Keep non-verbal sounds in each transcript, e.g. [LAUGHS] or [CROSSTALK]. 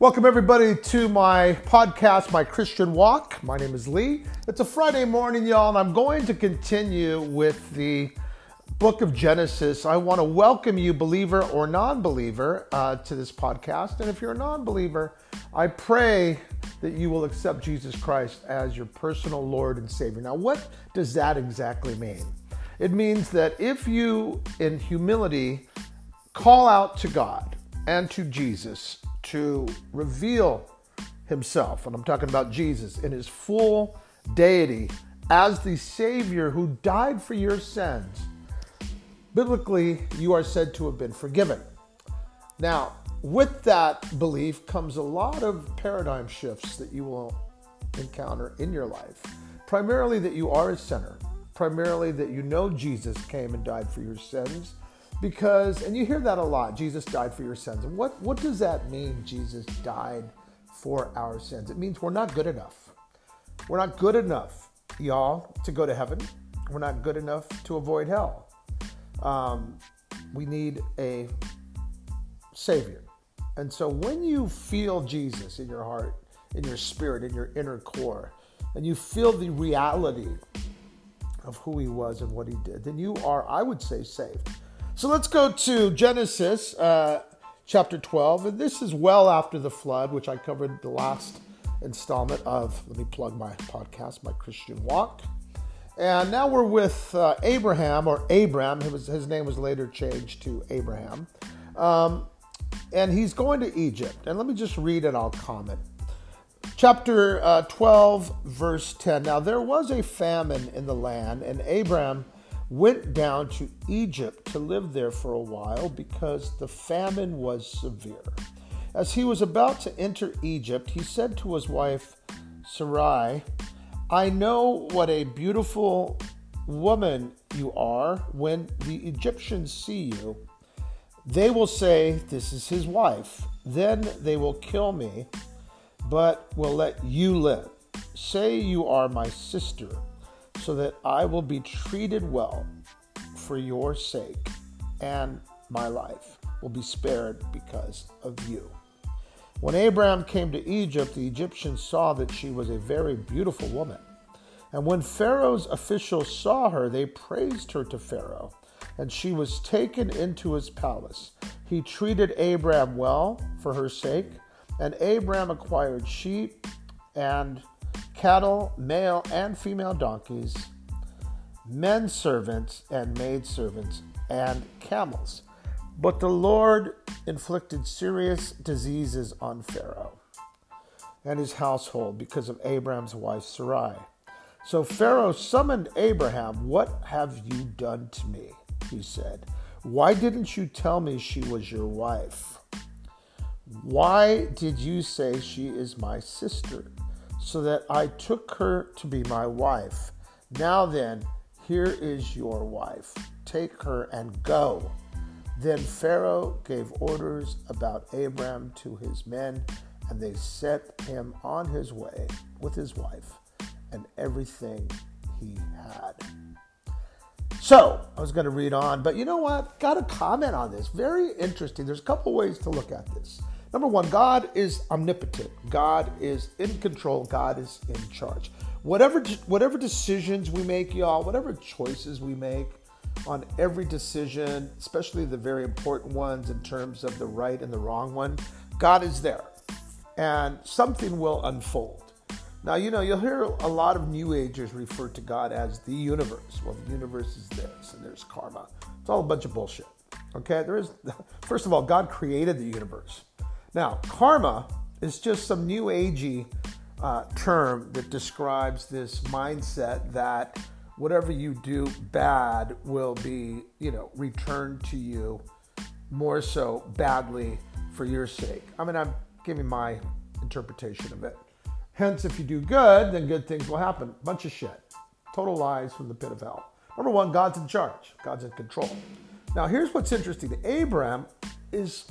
Welcome, everybody, to my podcast, My Christian Walk. My name is Lee. It's a Friday morning, y'all, and I'm going to continue with the book of Genesis. I want to welcome you, believer or non believer, uh, to this podcast. And if you're a non believer, I pray that you will accept Jesus Christ as your personal Lord and Savior. Now, what does that exactly mean? It means that if you, in humility, call out to God and to Jesus to reveal himself, and I'm talking about Jesus in his full deity as the Savior who died for your sins, biblically, you are said to have been forgiven. Now, with that belief comes a lot of paradigm shifts that you will encounter in your life. Primarily, that you are a sinner, primarily, that you know Jesus came and died for your sins. Because, and you hear that a lot Jesus died for your sins. What, what does that mean, Jesus died for our sins? It means we're not good enough. We're not good enough, y'all, to go to heaven. We're not good enough to avoid hell. Um, we need a Savior. And so when you feel Jesus in your heart, in your spirit, in your inner core, and you feel the reality of who he was and what he did, then you are, I would say, saved. So let's go to Genesis uh, chapter 12. And this is well after the flood, which I covered the last installment of, let me plug my podcast, My Christian Walk. And now we're with uh, Abraham, or Abram. His, his name was later changed to Abraham. Um, and he's going to Egypt. And let me just read and I'll comment. Chapter uh, 12, verse 10. Now there was a famine in the land, and Abram went down to Egypt to live there for a while because the famine was severe. As he was about to enter Egypt, he said to his wife Sarai, I know what a beautiful woman you are when the Egyptians see you they will say, This is his wife. Then they will kill me, but will let you live. Say you are my sister, so that I will be treated well for your sake, and my life will be spared because of you. When Abraham came to Egypt, the Egyptians saw that she was a very beautiful woman. And when Pharaoh's officials saw her, they praised her to Pharaoh and she was taken into his palace. He treated Abram well for her sake, and Abram acquired sheep and cattle, male and female donkeys, men servants and maid servants, and camels. But the Lord inflicted serious diseases on Pharaoh and his household because of Abram's wife Sarai. So Pharaoh summoned Abraham, What have you done to me? he said. Why didn't you tell me she was your wife? Why did you say she is my sister? So that I took her to be my wife. Now then, here is your wife. Take her and go. Then Pharaoh gave orders about Abram to his men, and they set him on his way with his wife and everything he had. So I was going to read on, but you know what? Got a comment on this. Very interesting. There's a couple ways to look at this. Number one, God is omnipotent. God is in control. God is in charge. Whatever whatever decisions we make, y'all, whatever choices we make on every decision, especially the very important ones in terms of the right and the wrong one, God is there, and something will unfold. Now, you know, you'll hear a lot of New Agers refer to God as the universe. Well, the universe is this, and there's karma. It's all a bunch of bullshit. Okay? There is, [LAUGHS] first of all, God created the universe. Now, karma is just some New Agey uh, term that describes this mindset that whatever you do bad will be, you know, returned to you more so badly for your sake. I mean, I'm giving my interpretation of it. Hence, if you do good, then good things will happen. Bunch of shit. Total lies from the pit of hell. Number one, God's in charge, God's in control. Now, here's what's interesting Abraham is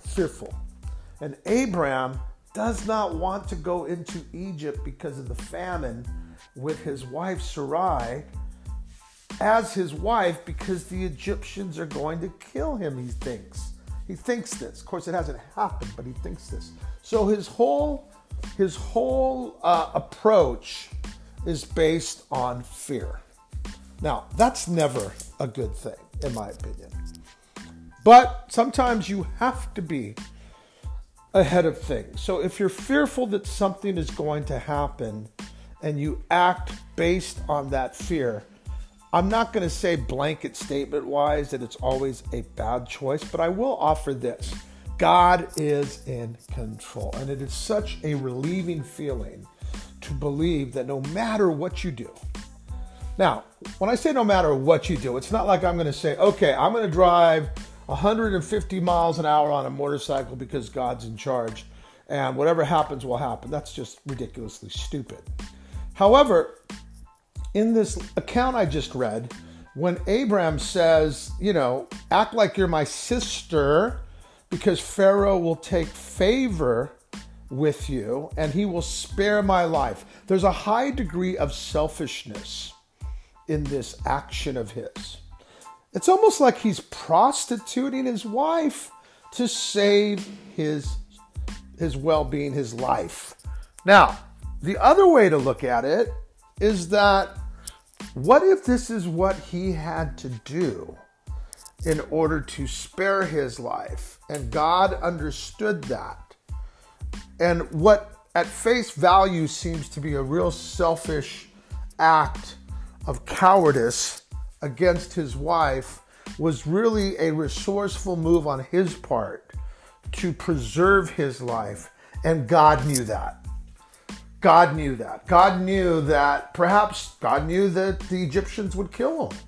fearful. And Abraham does not want to go into Egypt because of the famine with his wife Sarai as his wife because the Egyptians are going to kill him, he thinks. He thinks this. Of course, it hasn't happened, but he thinks this. So his whole his whole uh, approach is based on fear. Now, that's never a good thing, in my opinion. But sometimes you have to be ahead of things. So if you're fearful that something is going to happen and you act based on that fear, I'm not going to say blanket statement wise that it's always a bad choice, but I will offer this God is in control. And it is such a relieving feeling to believe that no matter what you do, now, when I say no matter what you do, it's not like I'm going to say, okay, I'm going to drive 150 miles an hour on a motorcycle because God's in charge and whatever happens will happen. That's just ridiculously stupid. However, in this account I just read, when Abraham says, you know, act like you're my sister because Pharaoh will take favor with you and he will spare my life. There's a high degree of selfishness in this action of his. It's almost like he's prostituting his wife to save his his well-being, his life. Now, the other way to look at it is that what if this is what he had to do in order to spare his life and God understood that? And what at face value seems to be a real selfish act of cowardice against his wife was really a resourceful move on his part to preserve his life. And God knew that. God knew that. God knew that perhaps God knew that the Egyptians would kill him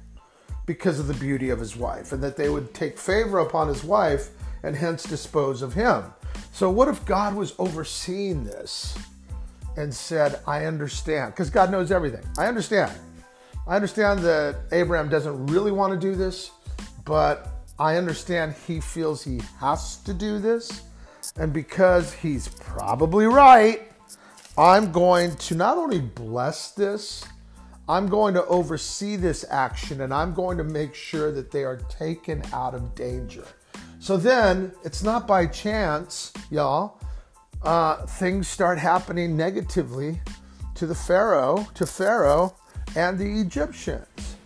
because of the beauty of his wife and that they would take favor upon his wife and hence dispose of him. So, what if God was overseeing this and said, I understand? Because God knows everything. I understand. I understand that Abraham doesn't really want to do this, but I understand he feels he has to do this. And because he's probably right, I'm going to not only bless this, I'm going to oversee this action and I'm going to make sure that they are taken out of danger. So then it's not by chance, y'all, uh, things start happening negatively to the Pharaoh, to Pharaoh, and the Egyptians.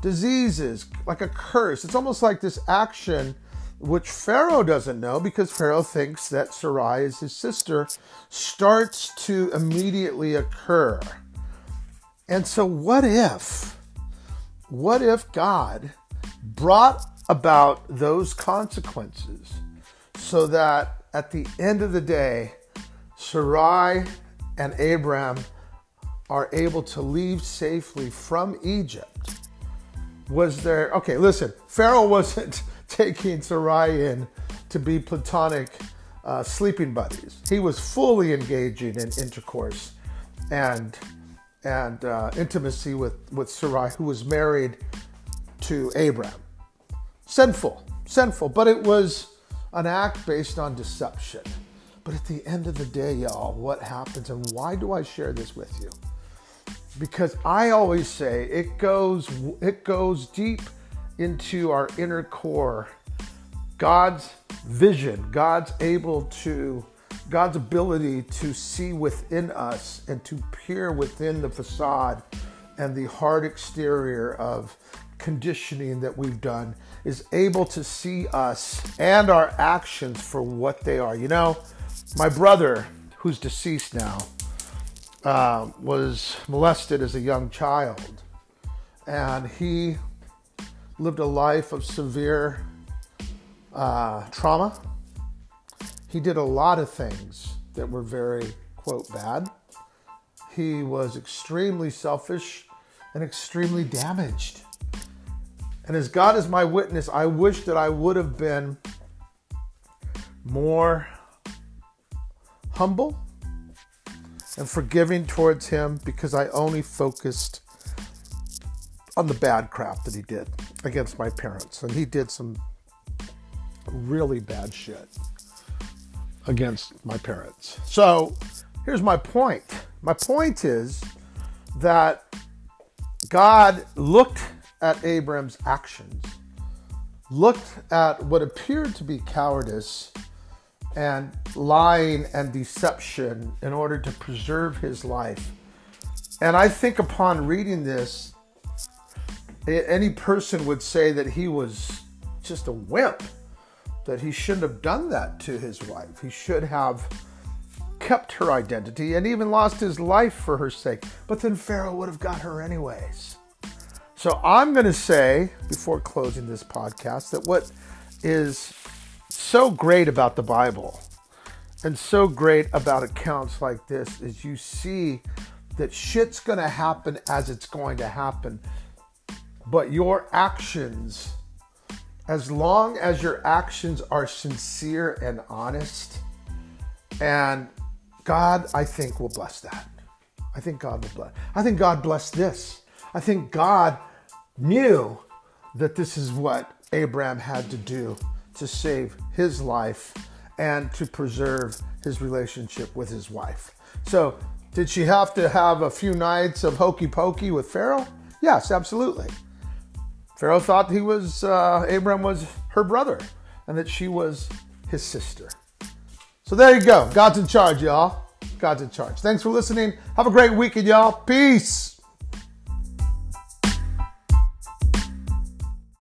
Diseases, like a curse. It's almost like this action which Pharaoh doesn't know because Pharaoh thinks that Sarai is his sister, starts to immediately occur. And so, what if, what if God brought about those consequences so that at the end of the day, Sarai and Abraham are able to leave safely from Egypt, was there, okay, listen, Pharaoh [LAUGHS] wasn't taking Sarai in to be platonic uh, sleeping buddies. He was fully engaging in intercourse and and uh, intimacy with, with Sarai, who was married to Abraham. Sinful, sinful, but it was an act based on deception. But at the end of the day, y'all, what happens and why do I share this with you? Because I always say it goes it goes deep into our inner core. God's vision, God's able to God's ability to see within us and to peer within the facade and the hard exterior of conditioning that we've done is able to see us and our actions for what they are. You know, my brother, who's deceased now, uh, was molested as a young child, and he lived a life of severe uh, trauma. He did a lot of things that were very, quote, bad. He was extremely selfish and extremely damaged. And as God is my witness, I wish that I would have been more humble and forgiving towards him because I only focused on the bad crap that he did against my parents. And he did some really bad shit against my parents. So here's my point my point is that God looked at Abram's actions looked at what appeared to be cowardice and lying and deception in order to preserve his life. And I think upon reading this, any person would say that he was just a wimp, that he shouldn't have done that to his wife. He should have kept her identity and even lost his life for her sake. But then Pharaoh would have got her anyways. So I'm going to say, before closing this podcast, that what is so great about the Bible and so great about accounts like this is you see that shit's going to happen as it's going to happen. But your actions, as long as your actions are sincere and honest, and God, I think, will bless that. I think God will bless. I think God blessed this. I think God knew that this is what Abraham had to do to save his life and to preserve his relationship with his wife. So, did she have to have a few nights of hokey pokey with Pharaoh? Yes, absolutely. Pharaoh thought he was uh, Abraham was her brother and that she was his sister. So there you go. God's in charge, y'all. God's in charge. Thanks for listening. Have a great weekend, y'all. Peace.